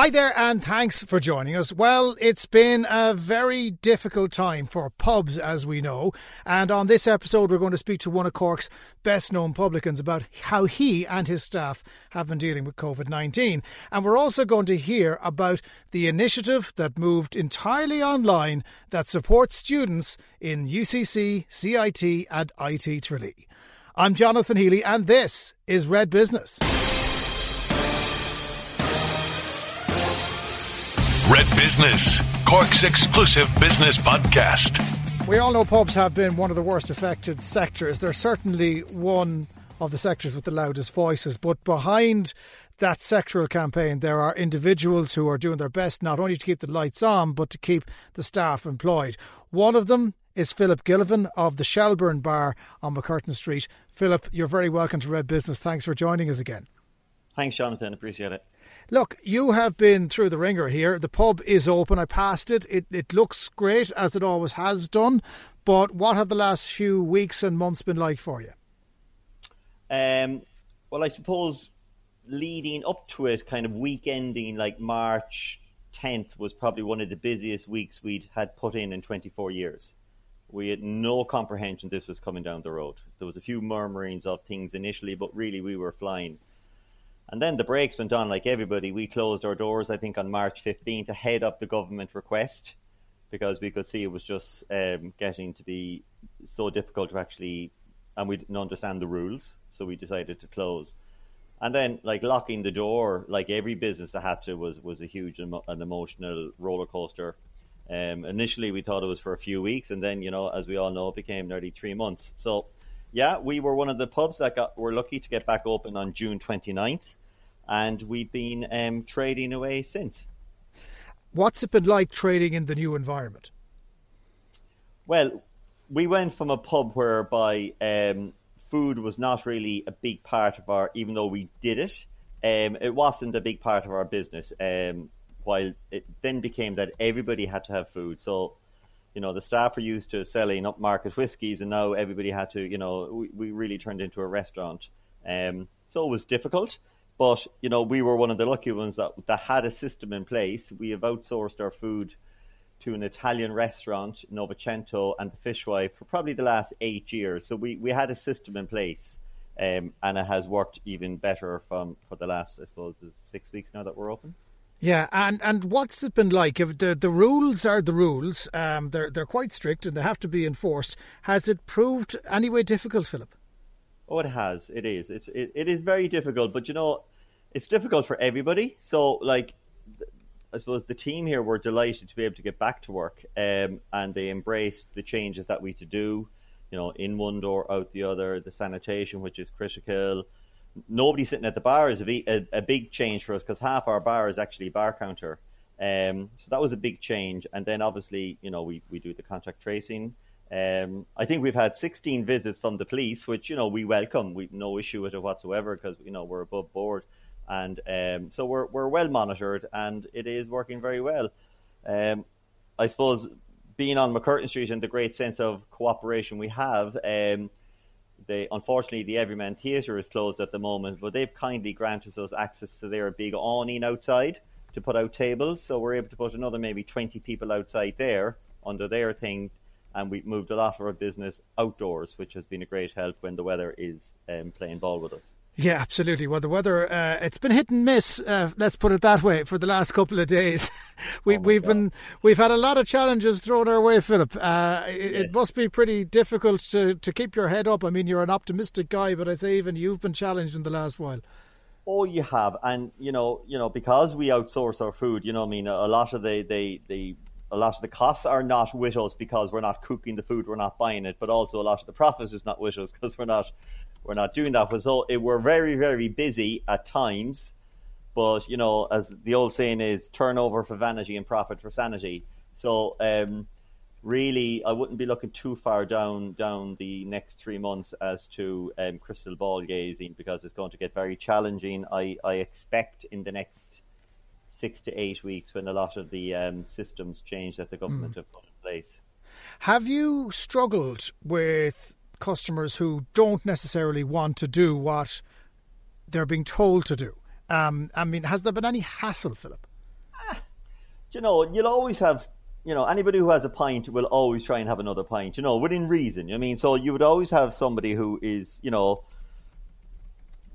Hi there, and thanks for joining us. Well, it's been a very difficult time for pubs, as we know. And on this episode, we're going to speak to one of Cork's best known publicans about how he and his staff have been dealing with COVID 19. And we're also going to hear about the initiative that moved entirely online that supports students in UCC, CIT, and IT Tralee. I'm Jonathan Healy, and this is Red Business. Red Business, Cork's exclusive business podcast. We all know pubs have been one of the worst affected sectors. They're certainly one of the sectors with the loudest voices, but behind that sectoral campaign, there are individuals who are doing their best not only to keep the lights on, but to keep the staff employed. One of them is Philip Gillivan of the Shelbourne Bar on MacCurtain Street. Philip, you're very welcome to Red Business. Thanks for joining us again. Thanks, Jonathan. Appreciate it. Look, you have been through the ringer here. The pub is open. I passed it. It it looks great as it always has done. But what have the last few weeks and months been like for you? Um, well, I suppose leading up to it, kind of week ending like March 10th was probably one of the busiest weeks we'd had put in in 24 years. We had no comprehension this was coming down the road. There was a few murmurings of things initially, but really we were flying. And then the brakes went on like everybody. We closed our doors, I think, on March 15th ahead of the government request because we could see it was just um, getting to be so difficult to actually, and we didn't understand the rules, so we decided to close. And then, like locking the door, like every business that had to, was was a huge emo- an emotional roller coaster. Um, initially, we thought it was for a few weeks, and then, you know, as we all know, it became nearly three months. So, yeah, we were one of the pubs that got were lucky to get back open on June 29th and we've been um, trading away since. What's it been like trading in the new environment? Well, we went from a pub whereby um, food was not really a big part of our, even though we did it, um, it wasn't a big part of our business. Um, while it then became that everybody had to have food. So, you know, the staff were used to selling upmarket whiskies, and now everybody had to, you know, we, we really turned into a restaurant. Um, so it was difficult. But you know, we were one of the lucky ones that that had a system in place. We have outsourced our food to an Italian restaurant, Novecento, and the Fishwife for probably the last eight years. So we, we had a system in place, um, and it has worked even better from for the last, I suppose, six weeks now that we're open. Yeah, and, and what's it been like? If the the rules are the rules, um, they're they're quite strict and they have to be enforced. Has it proved any way difficult, Philip? Oh, it has. It is. It's it, it is very difficult, but you know, it's difficult for everybody. So, like, I suppose the team here were delighted to be able to get back to work, um, and they embraced the changes that we had to do. You know, in one door, out the other. The sanitation, which is critical. Nobody sitting at the bar is a, a, a big change for us because half our bar is actually bar counter. Um, so that was a big change. And then obviously, you know, we, we do the contact tracing. Um, I think we've had 16 visits from the police, which you know we welcome. We've no issue with it whatsoever because you know we're above board, and um, so we're we're well monitored and it is working very well. Um, I suppose being on MacCurtain Street and the great sense of cooperation we have. Um, they unfortunately the Everyman Theatre is closed at the moment, but they've kindly granted us access to their big awning outside to put out tables, so we're able to put another maybe 20 people outside there under their thing and we've moved a lot of our business outdoors, which has been a great help when the weather is um, playing ball with us. Yeah, absolutely. Well, the weather, uh, it's been hit and miss, uh, let's put it that way, for the last couple of days. we, oh we've God. been, we've had a lot of challenges thrown our way, Philip. Uh, it, it, must be pretty difficult to, to keep your head up. I mean, you're an optimistic guy, but I say even you've been challenged in the last while. Oh, you have, and you know, you know, because we outsource our food. You know, I mean, a lot of the the the a lot of the costs are not with us because we're not cooking the food, we're not buying it, but also a lot of the profit is not with us because we're not we're not doing that. So it, we're very very busy at times, but you know, as the old saying is, turnover for vanity and profit for sanity. So um, really, I wouldn't be looking too far down down the next three months as to um, crystal ball gazing because it's going to get very challenging. I, I expect in the next six to eight weeks when a lot of the um, systems change that the government mm. have put in place. Have you struggled with customers who don't necessarily want to do what they're being told to do? Um, I mean, has there been any hassle, Philip? you know, you'll always have, you know, anybody who has a pint will always try and have another pint, you know, within reason. I mean, so you would always have somebody who is, you know,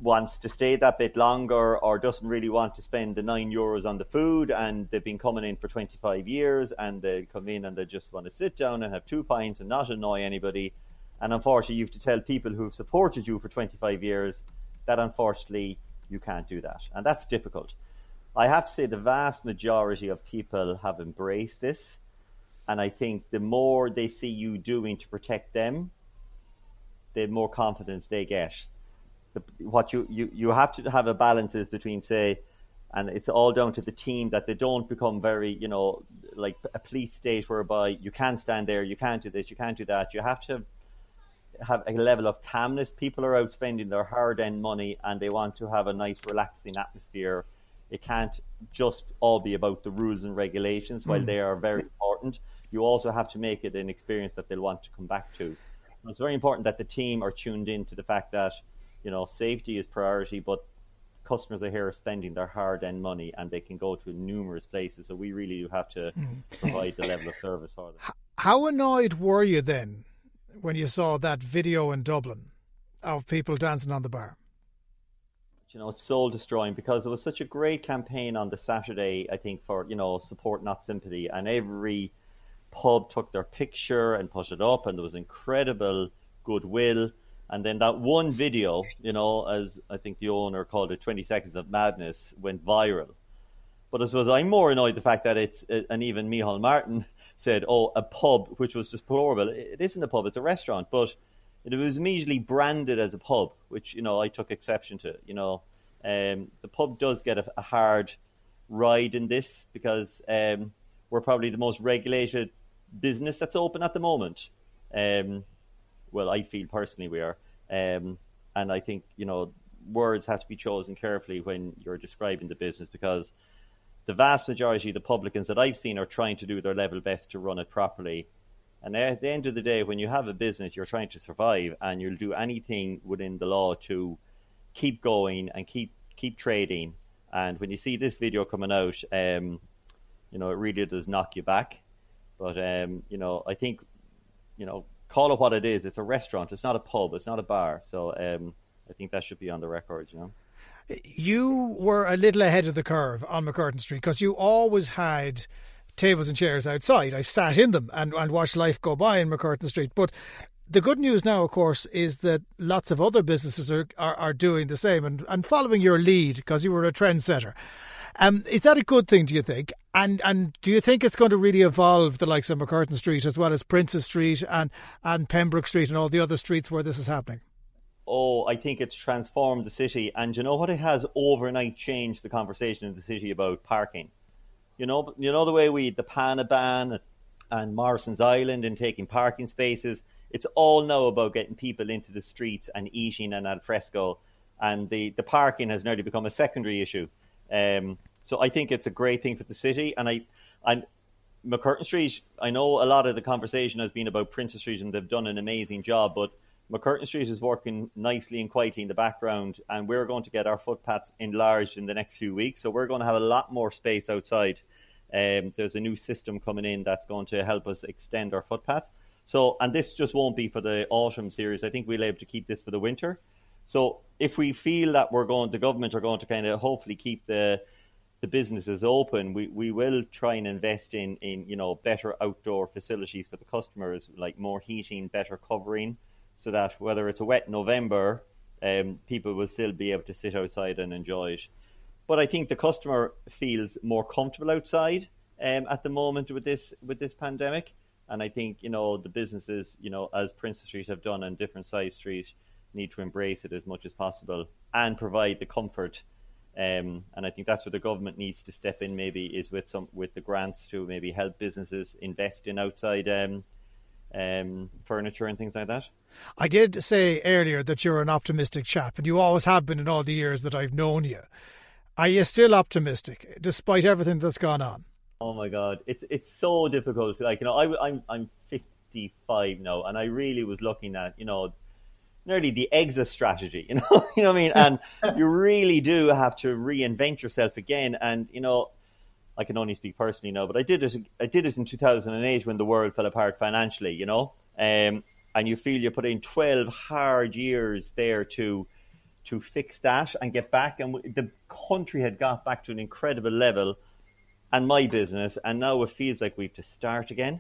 wants to stay that bit longer or doesn't really want to spend the nine euros on the food and they've been coming in for 25 years and they come in and they just want to sit down and have two pints and not annoy anybody. And unfortunately, you have to tell people who've supported you for 25 years that unfortunately you can't do that. And that's difficult. I have to say the vast majority of people have embraced this. And I think the more they see you doing to protect them, the more confidence they get. The, what you, you, you have to have a balance is between, say, and it's all down to the team that they don't become very, you know, like a police state whereby you can't stand there, you can't do this, you can't do that. You have to have a level of calmness. People are out spending their hard earned money and they want to have a nice, relaxing atmosphere it can't just all be about the rules and regulations, while mm. they are very important. You also have to make it an experience that they'll want to come back to. And it's very important that the team are tuned in to the fact that, you know, safety is priority, but customers are here spending their hard-earned money and they can go to numerous places. So we really do have to mm. provide the level of service for them. How annoyed were you then when you saw that video in Dublin of people dancing on the bar? you know, it's soul destroying because it was such a great campaign on the Saturday, I think, for, you know, support, not sympathy. And every pub took their picture and put it up, and there was incredible goodwill. And then that one video, you know, as I think the owner called it, 20 Seconds of Madness, went viral. But I suppose I'm more annoyed the fact that it's, and even Micheál Martin said, oh, a pub, which was just deplorable. It isn't a pub, it's a restaurant. But it was immediately branded as a pub, which you know I took exception to. You know, um, the pub does get a, a, hard ride in this because um, we're probably the most regulated business that's open at the moment. Um, well, I feel personally we are, um, and I think you know words have to be chosen carefully when you're describing the business because the vast majority of the publicans that I've seen are trying to do their level best to run it properly and at the end of the day, when you have a business, you're trying to survive, and you'll do anything within the law to keep going and keep keep trading. And when you see this video coming out, um, you know it really does knock you back. But um, you know, I think you know, call it what it is. It's a restaurant. It's not a pub. It's not a bar. So um, I think that should be on the record. You know. You were a little ahead of the curve on MacCurtain Street because you always had tables and chairs outside. I've sat in them and, and watched life go by in MacCurtain Street. But the good news now, of course, is that lots of other businesses are, are, are doing the same and, and following your lead because you were a trendsetter. Um, is that a good thing, do you think? And and do you think it's going to really evolve the likes of MacCurtain Street as well as Princes Street and, and Pembroke Street and all the other streets where this is happening? Oh, I think it's transformed the city. And you know what? It has overnight changed the conversation in the city about parking. You know, you know the way we the Panaban and Morrison's Island and taking parking spaces. It's all now about getting people into the streets and eating and al fresco, and the the parking has nearly become a secondary issue. Um, so I think it's a great thing for the city, and I and MacCurtain Street. I know a lot of the conversation has been about Princes Street, and they've done an amazing job, but MacCurtain Street is working nicely and quietly in the background, and we're going to get our footpaths enlarged in the next few weeks. So we're going to have a lot more space outside. Um, there's a new system coming in that's going to help us extend our footpath. So, and this just won't be for the autumn series. I think we'll be able to keep this for the winter. So, if we feel that we're going, the government are going to kind of hopefully keep the the business is open, we, we will try and invest in, in you know better outdoor facilities for the customers, like more heating, better covering, so that whether it's a wet November, um, people will still be able to sit outside and enjoy it. But I think the customer feels more comfortable outside um, at the moment with this with this pandemic, and I think you know the businesses, you know, as Princes Street have done and different size streets, need to embrace it as much as possible and provide the comfort. Um, and I think that's where the government needs to step in. Maybe is with some with the grants to maybe help businesses invest in outside um, um, furniture and things like that. I did say earlier that you're an optimistic chap, and you always have been in all the years that I've known you. Are you still optimistic despite everything that's gone on? Oh my God, it's it's so difficult. Like you know, I, I'm I'm 55 now, and I really was looking at you know nearly the exit strategy. You know, you know what I mean. And you really do have to reinvent yourself again. And you know, I can only speak personally now, but I did it. I did it in 2008 when the world fell apart financially. You know, um, and you feel you put in 12 hard years there to to fix that and get back, and the country had got back to an incredible level, and my business, and now it feels like we have to start again,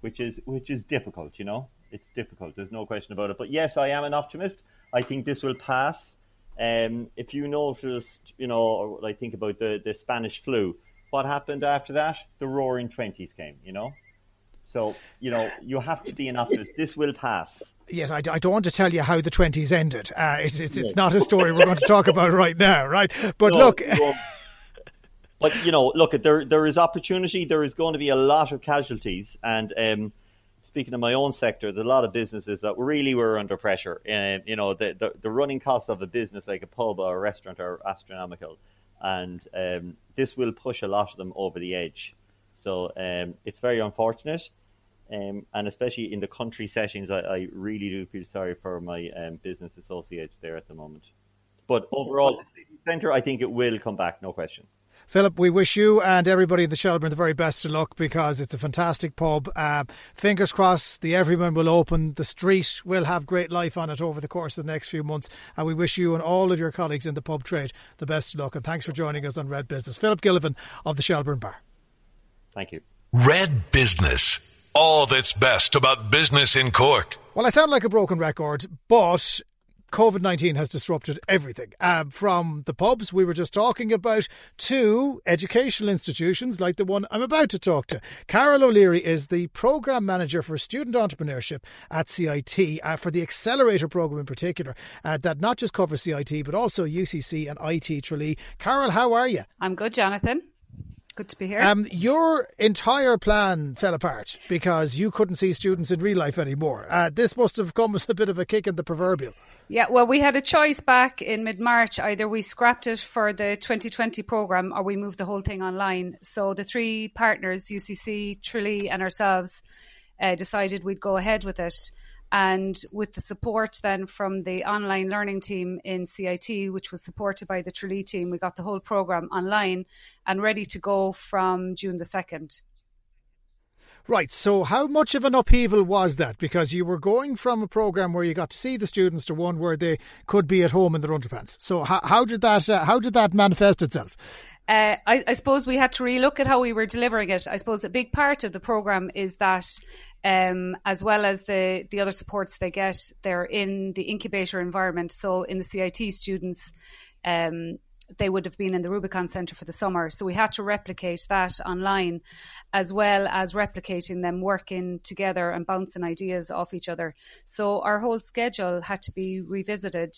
which is which is difficult. You know, it's difficult. There's no question about it. But yes, I am an optimist. I think this will pass. Um, if you notice, you know, I think about the, the Spanish flu, what happened after that? The roaring 20s came, you know? So, you know, you have to be an optimist. This will pass. Yes, I, I, don't want to tell you how the 20s ended. Uh, it's, it's, it's not a story we're going to talk about right now, right? But no, look. But, you know, look, there, there is opportunity. There is going to be a lot of casualties. And, um, speaking of my own sector, there's a lot of businesses that really were under pressure. And, you know, the, the, the running costs of a business like a pub or a restaurant are astronomical. And um, this will push a lot of them over the edge. So um, it's very unfortunate. Um, and especially in the country settings, I, I really do feel sorry for my um, business associates there at the moment. But overall, the city centre, I think it will come back, no question. Philip, we wish you and everybody in the Shelbourne the very best of luck because it's a fantastic pub. Uh, fingers crossed, the Everyman will open. The street will have great life on it over the course of the next few months. And we wish you and all of your colleagues in the pub trade the best of luck. And thanks for joining us on Red Business. Philip Gillivan of the Shelbourne Bar. Thank you. Red Business. All that's best about business in Cork. Well, I sound like a broken record, but COVID 19 has disrupted everything um, from the pubs we were just talking about to educational institutions like the one I'm about to talk to. Carole O'Leary is the Programme Manager for Student Entrepreneurship at CIT uh, for the Accelerator Programme in particular, uh, that not just covers CIT but also UCC and IT Tralee. Carole, how are you? I'm good, Jonathan. Good to be here. Um, your entire plan fell apart because you couldn't see students in real life anymore. Uh, this must have come as a bit of a kick in the proverbial. Yeah, well, we had a choice back in mid March. Either we scrapped it for the 2020 programme or we moved the whole thing online. So the three partners, UCC, Tralee, and ourselves, uh, decided we'd go ahead with it. And with the support then from the online learning team in CIT, which was supported by the Tralee team, we got the whole programme online and ready to go from June the 2nd. Right. So, how much of an upheaval was that? Because you were going from a program where you got to see the students to one where they could be at home in their underpants. So, how, how did that uh, how did that manifest itself? Uh, I, I, suppose we had to relook at how we were delivering it. I suppose a big part of the program is that, um, as well as the the other supports they get, they're in the incubator environment. So in the CIT students. Um, they would have been in the Rubicon Centre for the summer. So we had to replicate that online, as well as replicating them working together and bouncing ideas off each other. So our whole schedule had to be revisited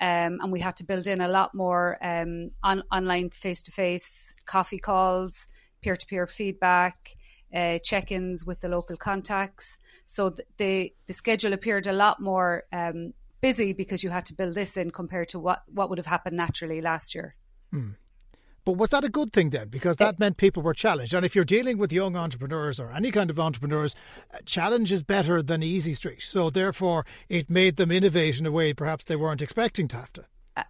um, and we had to build in a lot more um, on, online face to face coffee calls, peer to peer feedback, uh, check ins with the local contacts. So th- the, the schedule appeared a lot more um, busy because you had to build this in compared to what, what would have happened naturally last year. Hmm. But was that a good thing then? Because that meant people were challenged. And if you're dealing with young entrepreneurs or any kind of entrepreneurs, challenge is better than easy street. So therefore, it made them innovate in a way perhaps they weren't expecting to have to.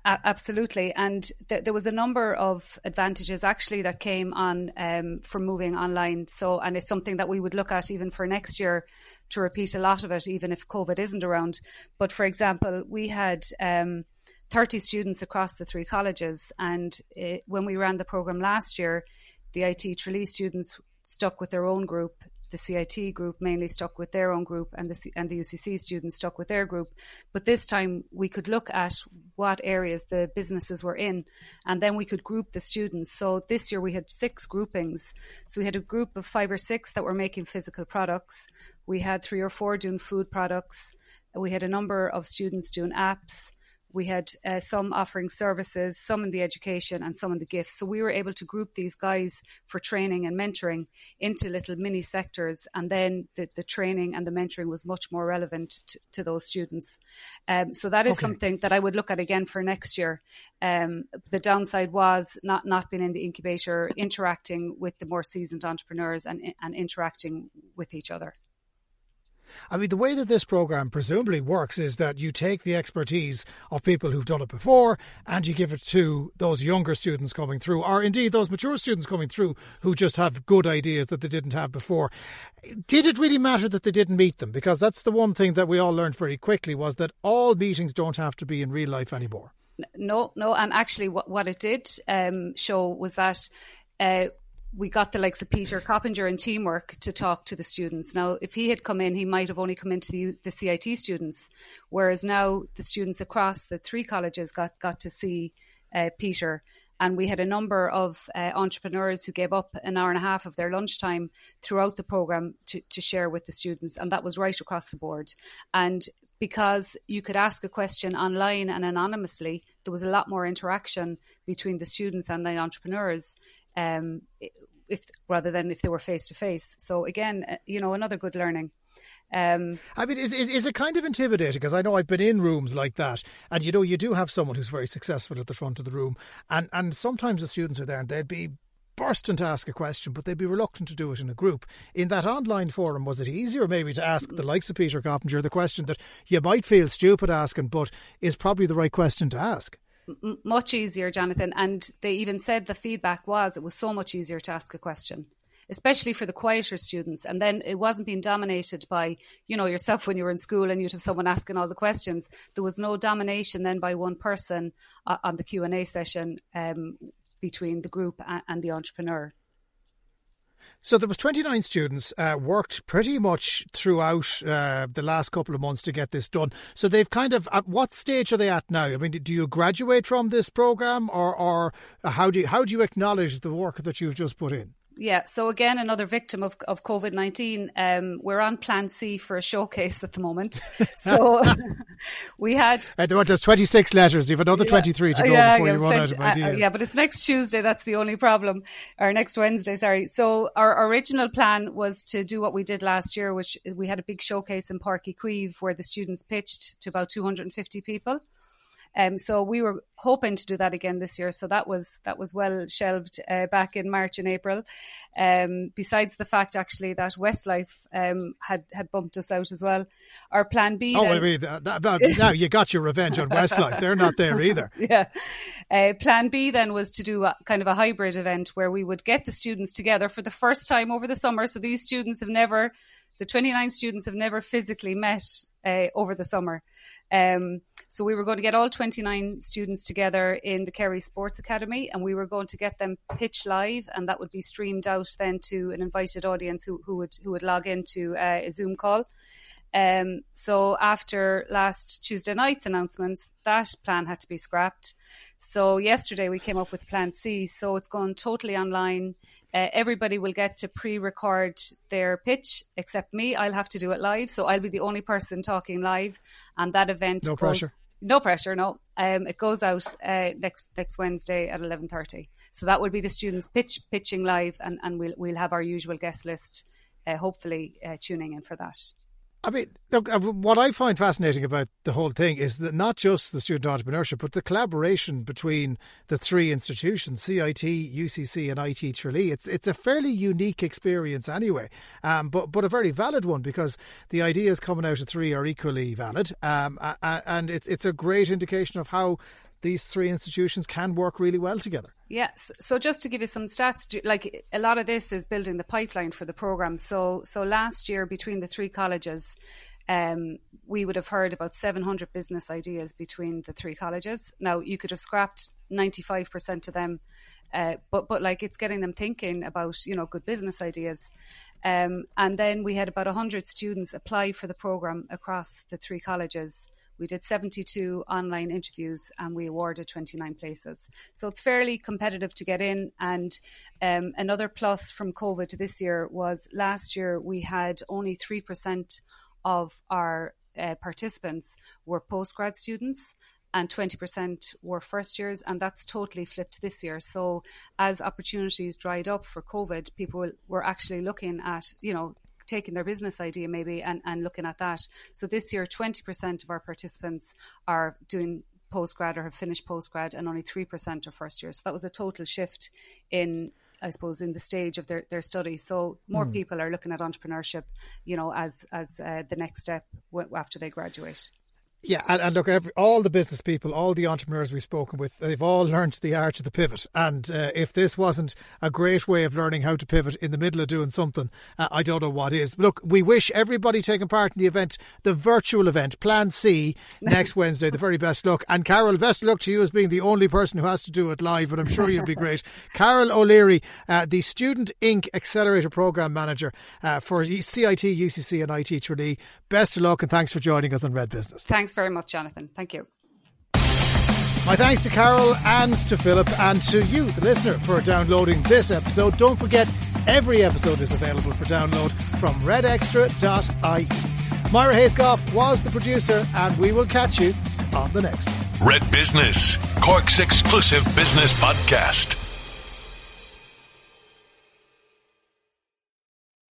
Absolutely, and th- there was a number of advantages actually that came on um, from moving online. So, and it's something that we would look at even for next year to repeat a lot of it, even if COVID isn't around. But for example, we had um, 30 students across the three colleges. And it, when we ran the program last year, the IT Tralee students stuck with their own group. The CIT group mainly stuck with their own group, and the C- and the UCC students stuck with their group. But this time we could look at what areas the businesses were in, and then we could group the students. So this year we had six groupings. So we had a group of five or six that were making physical products. We had three or four doing food products. We had a number of students doing apps we had uh, some offering services, some in the education, and some in the gifts. So we were able to group these guys for training and mentoring into little mini sectors, and then the, the training and the mentoring was much more relevant to, to those students. Um, so that is okay. something that I would look at again for next year. Um, the downside was not not being in the incubator, interacting with the more seasoned entrepreneurs, and and interacting with each other. I mean, the way that this program presumably works is that you take the expertise of people who've done it before and you give it to those younger students coming through, or indeed those mature students coming through who just have good ideas that they didn't have before. Did it really matter that they didn't meet them? Because that's the one thing that we all learned very quickly was that all meetings don't have to be in real life anymore. No, no, and actually, what what it did um, show was that uh, we got the likes of Peter Coppinger and teamwork to talk to the students. Now, if he had come in, he might have only come into the, the CIT students, whereas now the students across the three colleges got, got to see uh, Peter. And we had a number of uh, entrepreneurs who gave up an hour and a half of their lunchtime throughout the program to, to share with the students. And that was right across the board. And because you could ask a question online and anonymously, there was a lot more interaction between the students and the entrepreneurs. Um, if rather than if they were face to face. So again, uh, you know, another good learning. Um, I mean, is, is, is it kind of intimidating? Because I know I've been in rooms like that, and you know, you do have someone who's very successful at the front of the room, and and sometimes the students are there and they'd be bursting to ask a question, but they'd be reluctant to do it in a group. In that online forum, was it easier maybe to ask the likes of Peter Coppinger the question that you might feel stupid asking, but is probably the right question to ask? M- much easier, Jonathan. And they even said the feedback was it was so much easier to ask a question especially for the quieter students. And then it wasn't being dominated by, you know, yourself when you were in school and you'd have someone asking all the questions. There was no domination then by one person uh, on the Q and A session um, between the group and, and the entrepreneur. So there was 29 students uh, worked pretty much throughout uh, the last couple of months to get this done. So they've kind of at what stage are they at now? I mean, do you graduate from this program, or or how do you, how do you acknowledge the work that you've just put in? Yeah. So again, another victim of, of COVID nineteen. Um, we're on Plan C for a showcase at the moment. So we had. Uh, there's twenty six letters. You've another yeah, twenty three to go yeah, before yeah, you run out of uh, ideas. Uh, yeah, but it's next Tuesday. That's the only problem. Or next Wednesday. Sorry. So our original plan was to do what we did last year, which we had a big showcase in Páirc Uí Chaoimh where the students pitched to about two hundred and fifty people. Um, so we were hoping to do that again this year. So that was that was well shelved uh, back in March and April. Um, besides the fact actually that Westlife um, had had bumped us out as well. Our plan B. Oh, then, wait, that, that, now you got your revenge on Westlife. They're not there either. yeah. Uh, plan B then was to do a, kind of a hybrid event where we would get the students together for the first time over the summer. So these students have never the 29 students have never physically met uh, over the summer. Um, so we were going to get all 29 students together in the Kerry Sports Academy and we were going to get them pitch live and that would be streamed out then to an invited audience who, who would who would log into uh, a Zoom call. Um, so after last Tuesday night's announcements, that plan had to be scrapped. So yesterday we came up with Plan C. So it's gone totally online. Uh, everybody will get to pre-record their pitch, except me. I'll have to do it live, so I'll be the only person talking live. And that event, no goes, pressure. No pressure, no. Um, it goes out uh, next next Wednesday at eleven thirty. So that will be the students pitch pitching live, and, and we'll we'll have our usual guest list, uh, hopefully uh, tuning in for that. I mean, look, uh, what I find fascinating about the whole thing is that not just the student entrepreneurship, but the collaboration between the three institutions, CIT, UCC, and IT Tralee. It's it's a fairly unique experience anyway, um, but but a very valid one because the ideas coming out of three are equally valid, um, and it's it's a great indication of how these three institutions can work really well together. Yes. So just to give you some stats, like a lot of this is building the pipeline for the program. So so last year between the three colleges, um, we would have heard about 700 business ideas between the three colleges. Now you could have scrapped 95% of them, uh, but but like it's getting them thinking about you know good business ideas. Um, and then we had about 100 students apply for the program across the three colleges. We did 72 online interviews and we awarded 29 places. So it's fairly competitive to get in. And um, another plus from COVID this year was last year we had only 3% of our uh, participants were postgrad students and 20% were first years, and that's totally flipped this year. So, as opportunities dried up for COVID, people were actually looking at, you know, taking their business idea maybe and, and looking at that. So this year, 20% of our participants are doing postgrad or have finished postgrad, and only 3% are first year. So that was a total shift in I suppose, in the stage of their, their study. So more mm. people are looking at entrepreneurship, you know, as as uh, the next step w- after they graduate. Yeah, and, and look, every, all the business people, all the entrepreneurs we've spoken with, they've all learned the art of the pivot. And uh, if this wasn't a great way of learning how to pivot in the middle of doing something, uh, I don't know what is. Look, we wish everybody taking part in the event, the virtual event, Plan C, next Wednesday, the very best luck. And Carole, best luck to you as being the only person who has to do it live, but I'm sure you'll be great. Carole O'Leary, uh, the Student Inc. Accelerator Programme Manager uh, for CIT, UCC, and IT Tralee. Best of luck and thanks for joining us on Red Business. Thanks very much, Jonathan. Thank you. My thanks to Carole and to Philip and to you, the listener, for downloading this episode. Don't forget, every episode is available for download from redextra.ie. Myra Hayscoff was the producer, and we will catch you on the next one. Red Business, Cork's exclusive business podcast.